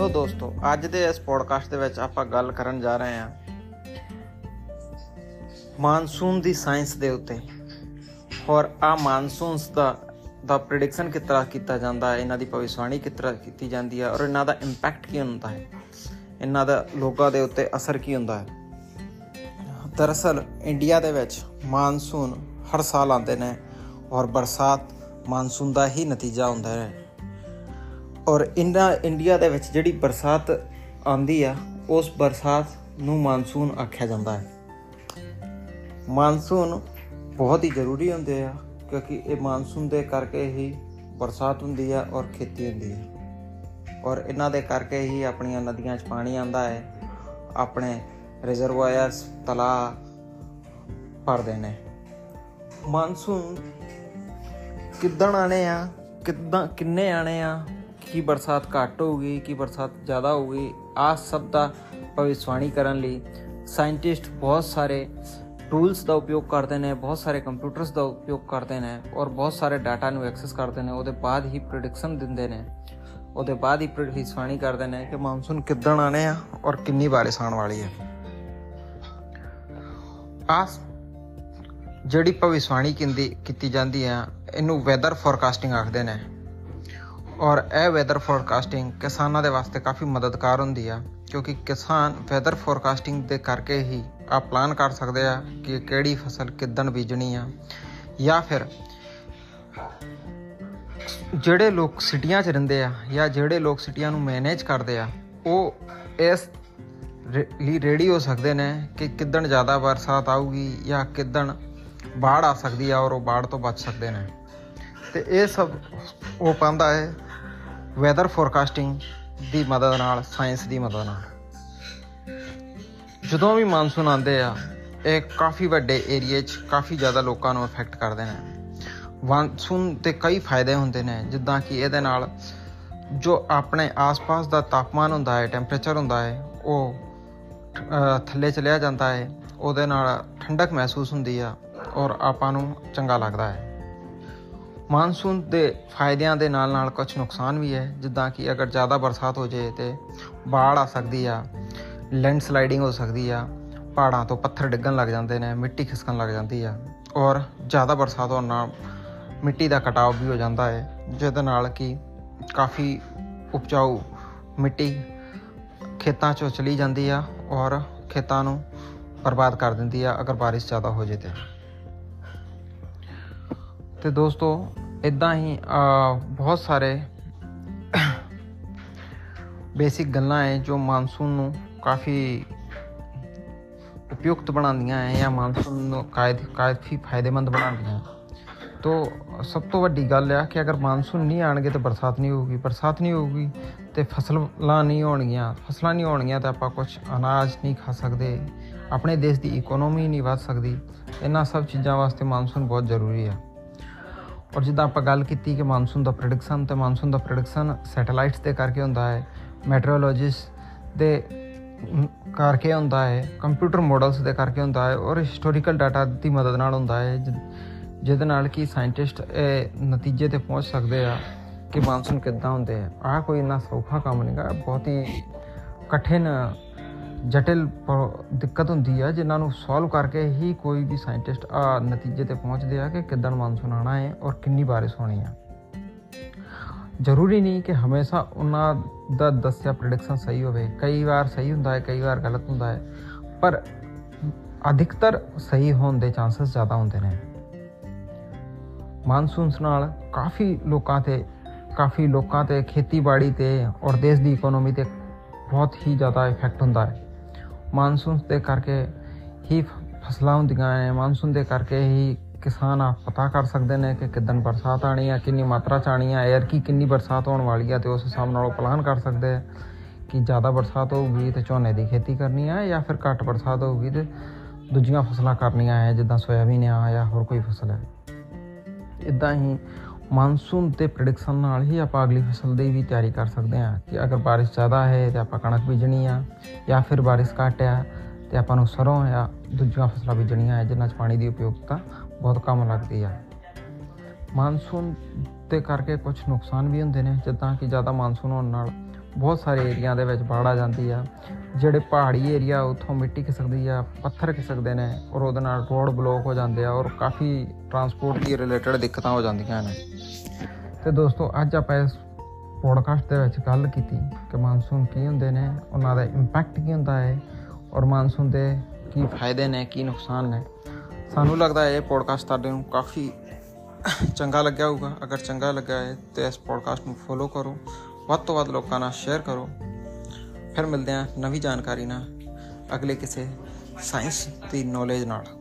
ਲੋ ਦੋਸਤੋ, ਅੱਜ ਦੇ ਇਸ ਪੋਡਕਾਸਟ ਦੇ ਵਿੱਚ ਆਪਾਂ ਗੱਲ ਕਰਨ ਜਾ ਰਹੇ ਹਾਂ ਮਾਨਸੂਨ ਦੀ ਸਾਇੰਸ ਦੇ ਉੱਤੇ। ਔਰ ਆ ਮਾਨਸੂਨਸ ਦਾ ਦਾ ਪ੍ਰੈਡਿਕਸ਼ਨ ਕਿਸ ਤਰ੍ਹਾਂ ਕੀਤਾ ਜਾਂਦਾ ਹੈ, ਇਹਨਾਂ ਦੀ ਭਵਿੱਖਬਾਣੀ ਕਿਸ ਤਰ੍ਹਾਂ ਕੀਤੀ ਜਾਂਦੀ ਹੈ, ਔਰ ਇਹਨਾਂ ਦਾ ਇੰਪੈਕਟ ਕੀ ਹੁੰਦਾ ਹੈ, ਇਹਨਾਂ ਦਾ ਲੋਕਾਂ ਦੇ ਉੱਤੇ ਅਸਰ ਕੀ ਹੁੰਦਾ ਹੈ। ਦਰਅਸਲ ਇੰਡੀਆ ਦੇ ਵਿੱਚ ਮਾਨਸੂਨ ਹਰ ਸਾਲ ਆਉਂਦੇ ਨੇ, ਔਰ ਬਰਸਾਤ ਮਾਨਸੂਨ ਦਾ ਹੀ ਨਤੀਜਾ ਹੁੰਦਾ ਹੈ। ਔਰ ਇੰਨਾ ਇੰਡੀਆ ਦੇ ਵਿੱਚ ਜਿਹੜੀ ਬਰਸਾਤ ਆਉਂਦੀ ਆ, ਉਸ ਬਰਸਾਤ ਨੂੰ ਮਾਨਸੂਨ ਆਖਿਆ ਜਾਂਦਾ ਹੈ। ਮਾਨਸੂਨ ਬਹੁਤ ਹੀ ਜ਼ਰੂਰੀ ਹੁੰਦੇ ਆ, ਕਿਉਂਕਿ ਇਹ ਮਾਨਸੂਨ ਦੇ ਕਰਕੇ ਹੀ ਬਰਸਾਤ ਹੁੰਦੀ ਆ ਔਰ ਖੇਤੀ ਹੁੰਦੀ ਹੈ ਔਰ ਇਹਨਾਂ ਦੇ ਕਰਕੇ ਹੀ ਆਪਣੀਆਂ ਨਦੀਆਂ 'ਚ ਪਾਣੀ ਆਉਂਦਾ ਹੈ, ਆਪਣੇ ਰਿਜ਼ਰਵਾਇਰਸ ਤਲਾ ਭਰਦੇ ਨੇ। ਮਾਨਸੂਨ ਕਿੱਦਣ ਆਣੇ ਆ, ਕਿੱਦਾਂ, ਕਿੰਨੇ ਆਣੇ ਆ ਕੀ ਬਰਸਾਤ ਘੱਟ ਹੋਊਗੀ, ਕੀ ਬਰਸਾਤ ਜ਼ਿਆਦਾ ਹੋਊਗੀ, ਆ ਸਭ ਦਾ ਭਵਿੱਖਬਾਣੀ ਕਰਨ ਲਈ ਸਾਇੰਟਿਸਟ ਬਹੁਤ ਸਾਰੇ ਟੂਲਸ ਦਾ ਉਪਯੋਗ ਕਰਦੇ ਨੇ, ਬਹੁਤ ਸਾਰੇ ਕੰਪਿਊਟਰਸ ਦਾ ਉਪਯੋਗ ਕਰਦੇ ਨੇ ਔਰ ਬਹੁਤ ਸਾਰੇ ਡਾਟਾ ਨੂੰ ਐਕਸੈਸ ਕਰਦੇ ਨੇ, ਉਹਦੇ ਬਾਅਦ ਹੀ ਪ੍ਰੈਡਿਕਸ਼ਨ ਦਿੰਦੇ ਨੇ। ਉਹਦੇ ਬਾਅਦ ਹੀ ਭਵਿੱਖਬਾਣੀ ਕਰਦੇ ਨੇ ਕਿ ਮਾਨਸੂਨ ਕਿੱਦਣ ਆਣੇ ਆ ਔਰ ਕਿੰਨੀ ਬਾਰਿਸ਼ ਆਉਣ ਵਾਲੀ ਹੈ। ਆ ਜਿਹੜੀ ਭਵਿੱਖਬਾਣੀ ਕਿੰਦੀ ਕੀਤੀ ਜਾਂਦੀ ਹੈ ਇਹਨੂੰ ਵੈਦਰ ਫੋਰਕਾਸਟਿੰਗ ਆਖਦੇ ਨੇ। ਔਰ ਇਹ ਵੈਦਰ ਫੋਰਕਾਸਟਿੰਗ ਕਿਸਾਨਾਂ ਦੇ ਵਾਸਤੇ ਕਾਫੀ ਮਦਦਗਾਰ ਹੁੰਦੀ ਆ, ਕਿਉਂਕਿ ਕਿਸਾਨ ਵੈਦਰ ਫੋਰਕਾਸਟਿੰਗ ਦੇ ਕਰਕੇ ਹੀ ਆ ਪਲਾਨ ਕਰ ਸਕਦੇ ਆ ਕਿ ਕਿਹੜੀ ਫਸਲ ਕਿੱਦਣ ਬੀਜਣੀ ਆ, ਜਾਂ ਫਿਰ ਜਿਹੜੇ ਲੋਕ ਸਿਟੀਆਂ 'ਚ ਰਹਿੰਦੇ ਆ ਜਾਂ ਜਿਹੜੇ ਲੋਕ ਸਿਟੀਆਂ ਨੂੰ ਮੈਨੇਜ ਕਰਦੇ ਆ, ਉਹ ਇਸ ਲਈ ਰੈਡੀ ਹੋ ਸਕਦੇ ਨੇ ਕਿ ਕਿੱਦਣ ਜ਼ਿਆਦਾ ਬਰਸਾਤ ਆਊਗੀ ਜਾਂ ਕਿੱਦਣ ਬਾੜ ਆ ਸਕਦੀ ਆ ਔਰ ਉਹ ਬਾੜ ਤੋਂ ਬਚ ਸਕਦੇ ਨੇ। ਤੇ ਇਹ ਸਭ ਉਹ ਪਾਉਂਦਾ ਹੈ ਵੈਦਰ ਫੋਰਕਾਸਟਿੰਗ ਦੀ ਮਦਦ ਨਾਲ ਸਾਇੰਸ ਦੀ ਮਦਦ ਨਾਲ। ਜਦੋਂ ਵੀ ਮਾਨਸੂਨ ਆਉਂਦੇ ਆ, ਇਹ ਕਾਫੀ ਵੱਡੇ ਏਰੀਏ 'ਚ ਕਾਫੀ ਜ਼ਿਆਦਾ ਲੋਕਾਂ ਨੂੰ ਅਫੈਕਟ ਕਰਦੇ ਨੇ। ਮਾਨਸੂਨ ਤੇ ਕਈ ਫਾਇਦੇ ਹੁੰਦੇ ਨੇ, ਜਿੱਦਾਂ ਕਿ ਇਹਦੇ ਨਾਲ ਜੋ ਆਪਣੇ ਆਸ-ਪਾਸ ਦਾ ਤਾਪਮਾਨ ਹੁੰਦਾ ਹੈ ਟੈਂਪਰੇਚਰ ਹੁੰਦਾ ਹੈ, ਉਹ ਥੱਲੇ ਚਲਿਆ ਜਾਂਦਾ ਹੈ, ਉਹਦੇ ਨਾਲ ਠੰਡਕ ਮਹਿਸੂਸ ਹੁੰਦੀ ਆ ਔਰ ਆਪਾਂ ਨੂੰ ਚੰਗਾ ਲੱਗਦਾ ਹੈ। ਮਾਨਸੂਨ ਦੇ ਫਾਇਦਿਆਂ ਦੇ ਨਾਲ ਨਾਲ ਕੁਝ ਨੁਕਸਾਨ ਵੀ ਹੈ, ਜਿੱਦਾਂ ਕਿ ਅਗਰ ਜ਼ਿਆਦਾ ਬਰਸਾਤ ਹੋ ਜਾਏ ਤੇ ਬਾੜ ਆ ਸਕਦੀ ਆ ਲੈਂਡ ਸਲਾਈਡਿੰਗ ਹੋ ਸਕਦੀ ਆ, ਪਹਾੜਾਂ ਤੋਂ ਪੱਥਰ ਡਿੱਗਣ ਲੱਗ ਜਾਂਦੇ ਨੇ, ਮਿੱਟੀ ਖਿਸਕਣ ਲੱਗ ਜਾਂਦੀ ਆ, ਔਰ ਜ਼ਿਆਦਾ ਬਰਸਾਤ ਹੋਣ ਨਾਲ ਮਿੱਟੀ ਦਾ ਕਟਾਵ ਵੀ ਹੋ ਜਾਂਦਾ ਹੈ, ਜਿਹਦੇ ਨਾਲ ਕਿ ਕਾਫੀ ਉਪਜਾਊ ਮਿੱਟੀ ਖੇਤਾਂ 'ਚੋਂ ਚਲੀ ਜਾਂਦੀ ਆ ਔਰ ਖੇਤਾਂ ਨੂੰ ਬਰਬਾਦ ਕਰ ਦਿੰਦੀ ਆ ਅਗਰ ਬਾਰਿਸ਼ ਜ਼ਿਆਦਾ ਹੋ ਜੇ ਤੇ। ਤੇ ਦੋਸਤੋ ਇਦਾਂ ਹੀ ਬਹੁਤ ਸਾਰੇ ਬੇਸਿਕ ਗੱਲਾਂ ਹੈ ਜੋ ਮਾਨਸੂਨ ਨੂੰ ਕਾਫੀ ਉਪਯੁਕਤ ਬਣਾਉਂਦੀਆਂ ਹੈ ਜਾਂ ਮਾਨਸੂਨ ਨੂੰ ਕਾਇਦ ਕਾਫੀ ਫਾਇਦੇਮੰਦ ਬਣਾਉਂਦੀਆਂ ਤੋ, ਸਭ ਤੋਂ ਵੱਡੀ ਗੱਲ ਆ ਕਿ ਅਗਰ ਮਾਨਸੂਨ ਨਹੀਂ ਆਣਗੇ ਤਾਂ ਬਰਸਾਤ ਨਹੀਂ ਹੋਊਗੀ। ਬਰਸਾਤ ਨਹੀਂ ਹੋਊਗੀ ਤੇ ਫਸਲਾਂ ਨਹੀਂ ਹੋਣਗੀਆਂ ਫਸਲਾਂ ਨਹੀਂ ਹੋਣਗੀਆਂ ਤਾਂ ਆਪਾਂ ਕੁਝ ਅਨਾਜ ਨਹੀਂ ਖਾ ਸਕਦੇ। ਆਪਣੇ ਦੇਸ਼ ਦੀ ਇਕਨੋਮੀ ਨਹੀਂ ਵਧ ਸਕਦੀ। ਇਹਨਾਂ ਸਭ ਚੀਜ਼ਾਂ ਵਾਸਤੇ ਮਾਨਸੂਨ ਬਹੁਤ ਜ਼ਰੂਰੀ ਆ। ਔਰ ਜਿੱਦਾਂ ਆਪਾਂ ਗੱਲ ਕੀਤੀ ਕਿ ਮਾਨਸੂਨ ਦਾ ਪ੍ਰੈਡਿਕਸ਼ਨ ਤੇ ਮਾਨਸੂਨ ਦਾ ਪ੍ਰੈਡਿਕਸ਼ਨ ਸੈਟੇਲਾਈਟਸ ਤੇ ਕਰਕੇ ਹੁੰਦਾ ਹੈ ਮੈਟਰੋਲੋਜਿਸਟ ਦੇ ਕਰਕੇ ਹੁੰਦਾ ਹੈ ਕੰਪਿਊਟਰ ਮਾਡਲਸ ਦੇ ਕਰਕੇ ਹੁੰਦਾ ਹੈ ਔਰ ਹਿਸਟੋਰੀਕਲ ਡਾਟਾ ਦੀ ਮਦਦ ਨਾਲ ਹੁੰਦਾ ਹੈ ਜਿਹਦੇ ਨਾਲ ਕਿ ਸਾਇੰਟਿਸਟ ਇਹ ਨਤੀਜੇ ਤੇ ਪਹੁੰਚ ਸਕਦੇ ਆ ਕਿ ਮਾਨਸੂਨ ਕਿੱਦਾਂ ਹੁੰਦੇ ਆ। ਆਹ ਕੋਈ ਇੰਨਾ ਸੌਖਾ ਕੰਮ ਨਹੀਂਗਾ ਬਹੁਤ ਹੀ ਕਠਿਨ ਜਟਿਲ ਦਿੱਕਤ ਹੁੰਦੀ ਆ, ਜਿਨ੍ਹਾਂ ਨੂੰ ਸੋਲਵ ਕਰਕੇ ਹੀ ਕੋਈ ਵੀ ਸਾਇੰਟਿਸਟ ਆ ਨਤੀਜੇ ਤੇ ਪਹੁੰਚਦੇ ਆ ਕਿ ਕਿੱਦਣ ਮਾਨਸੂਨ ਆਣਾ ਹੈ ਔਰ ਕਿੰਨੀ ਬਾਰਿਸ਼ ਹੋਣੀ ਆ। ਜ਼ਰੂਰੀ ਨਹੀਂ ਕਿ ਹਮੇਸ਼ਾ ਉਹਨਾਂ ਦਾ ਦੱਸਿਆ ਪ੍ਰੈਡਿਕਸ਼ਨ ਸਹੀ ਹੋਵੇ। ਕਈ ਵਾਰ ਸਹੀ ਹੁੰਦਾ ਹੈ ਕਈ ਵਾਰ ਗਲਤ ਹੁੰਦਾ ਹੈ ਪਰ ਅਧਿਕਤਰ ਸਹੀ ਹੋਣ ਦੇ ਚਾਂਸਸ ਜ਼ਿਆਦਾ ਹੁੰਦੇ ਨੇ। ਮਾਨਸੂਨਸ ਨਾਲ ਕਾਫੀ ਲੋਕਾਂ ਤੇ, ਕਾਫੀ ਲੋਕਾਂ ਤੇ, ਖੇਤੀਬਾੜੀ ਤੇ ਔਰ ਦੇਸ਼ ਦੀ ਇਕਨੋਮੀ ਤੇ ਬਹੁਤ ਹੀ ਜ਼ਿਆਦਾ ਇਫੈਕਟ ਹੁੰਦਾ ਹੈ ਮਾਨਸੂਨ ਦੇ ਕਰਕੇ ਹੀ ਫਸਲਾਂ ਹੁੰਦੀਆਂ ਨੇ ਮਾਨਸੂਨ ਦੇ ਕਰਕੇ ਹੀ ਕਿਸਾਨ ਆ ਪਤਾ ਕਰ ਸਕਦੇ ਨੇ ਕਿ ਕਿਦਨ ਬਰਸਾਤ ਆਣੀ ਆ, ਕਿੰਨੀ ਮਾਤਰਾ ਚ ਆਣੀ ਆ 에ਅਰ ਕੀ ਕਿੰਨੀ ਬਰਸਾਤ ਹੋਣ ਵਾਲੀ ਆ ਤੇ ਉਸ ਹਿਸਾਬ ਨਾਲ ਉਹ ਪਲਾਨ ਕਰ ਸਕਦੇ ਆ ਕਿ ਜ਼ਿਆਦਾ ਬਰਸਾਤ ਹੋਊਗੀ ਤੇ ਝੋਨੇ ਦੀ ਖੇਤੀ ਕਰਨੀ ਆ ਜਾਂ ਫਿਰ ਘੱਟ ਬਰਸਾਤ ਹੋਊਗੀ ਤੇ ਦੂਜੀਆਂ ਫਸਲਾਂ ਕਰਨੀਆਂ ਆ ਜਿੱਦਾਂ ਸੋਇਆਬੀਨ ਆ ਜਾਂ ਹੋਰ ਕੋਈ ਫਸਲ ਹੈ ਇਦਾਂ ਹੀ ਮਾਨਸੂਨ ਤੇ ਪ੍ਰੈਡਿਕਸ਼ਨ ਨਾਲ ਹੀ ਆਪਾਂ ਅਗਲੀ ਫਸਲ ਦੀ ਵੀ ਤਿਆਰੀ ਕਰ ਸਕਦੇ ਹਾਂ ਕਿ ਅਗਰ ਬਾਰਿਸ਼ ਜ਼ਿਆਦਾ ਹੈ ਤੇ ਆਪਾਂ ਕਣਕ ਬੀਜਣੀ ਆ ਜਾਂ ਫਿਰ ਬਾਰਿਸ਼ ਘੱਟ ਆ ਤੇ ਆਪਾਂ ਨੂੰ ਸਰੋਂ ਜਾਂ ਦੂਜੀਆਂ ਫਸਲਾਂ ਬੀਜਣੀਆਂ ਹੈ ਜਿਨ੍ਹਾਂ 'ਚ ਪਾਣੀ ਦੀ ਉਪਯੋਗਤਾ ਬਹੁਤ ਕਮ ਲੱਗਦੀ ਆ। ਮਾਨਸੂਨ ਦੇ ਕਰਕੇ ਕੁਝ ਨੁਕਸਾਨ ਵੀ ਹੁੰਦੇ ਨੇ, ਜਿੱਦਾਂ ਕਿ ਜ਼ਿਆਦਾ ਮਾਨਸੂਨ ਹੋਣ ਨਾਲ ਬਹੁਤ ਸਾਰੇ ਏਰੀਆ ਦੇ ਵਿੱਚ ਬਾੜ ਆ ਜਾਂਦੀ ਆ। ਜਿਹੜੇ ਪਹਾੜੀ ਏਰੀਆ, ਉੱਥੋਂ ਮਿੱਟੀ ਖਿਸਕਦੀ ਆ, ਪੱਥਰ ਖਿਸਕਦੇ ਨੇ ਔਰ ਉਹਦੇ ਨਾਲ ਰੋਡ ਬਲੌਕ ਹੋ ਜਾਂਦੇ ਆ ਔਰ ਕਾਫੀ ਟਰਾਂਸਪੋਰਟ ਦੀ ਰਿਲੇਟਡ ਦਿੱਕਤਾਂ ਹੋ ਜਾਂਦੀਆਂ ਨੇ। ਤੇ ਦੋਸਤੋ, ਅੱਜ ਆਪਾਂ ਇਸ ਪੋਡਕਾਸਟ ਦੇ ਵਿੱਚ ਗੱਲ ਕੀਤੀ ਕਿ ਮਾਨਸੂਨ ਕੀ ਹੁੰਦੇ ਨੇ, ਉਹਨਾਂ ਦਾ ਇੰਪੈਕਟ ਕੀ ਹੁੰਦਾ ਹੈ ਔਰ ਮਾਨਸੂਨ ਦੇ ਕੀ ਫਾਇਦੇ ਨੇ, ਕੀ ਨੁਕਸਾਨ ਨੇ। ਸਾਨੂੰ ਲੱਗਦਾ ਹੈ ਇਹ ਪੋਡਕਾਸਟ ਤੁਹਾਡੇ ਨੂੰ ਕਾਫੀ ਚੰਗਾ ਲੱਗਿਆ ਹੋਊਗਾ। ਅਗਰ ਚੰਗਾ ਲੱਗਾ ਹੈ ਤੇ ਇਸ ਪੋਡਕਾਸਟ ਨੂੰ ਫੋਲੋ ਕਰੋ। ਵੱਧ ਤੋਂ ਵੱਧ ਲੋਕਾਂ ਨਾਲ ਸ਼ੇਅਰ ਕਰੋ। ਫਿਰ ਮਿਲਦੇ ਹਾਂ ਨਵੀਂ ਜਾਣਕਾਰੀ ਨਾਲ। ਅਗਲੇ ਕਿਸੇ ਸਾਇੰਸ ਦੀ ਨੌਲੇਜ ਨਾਲ।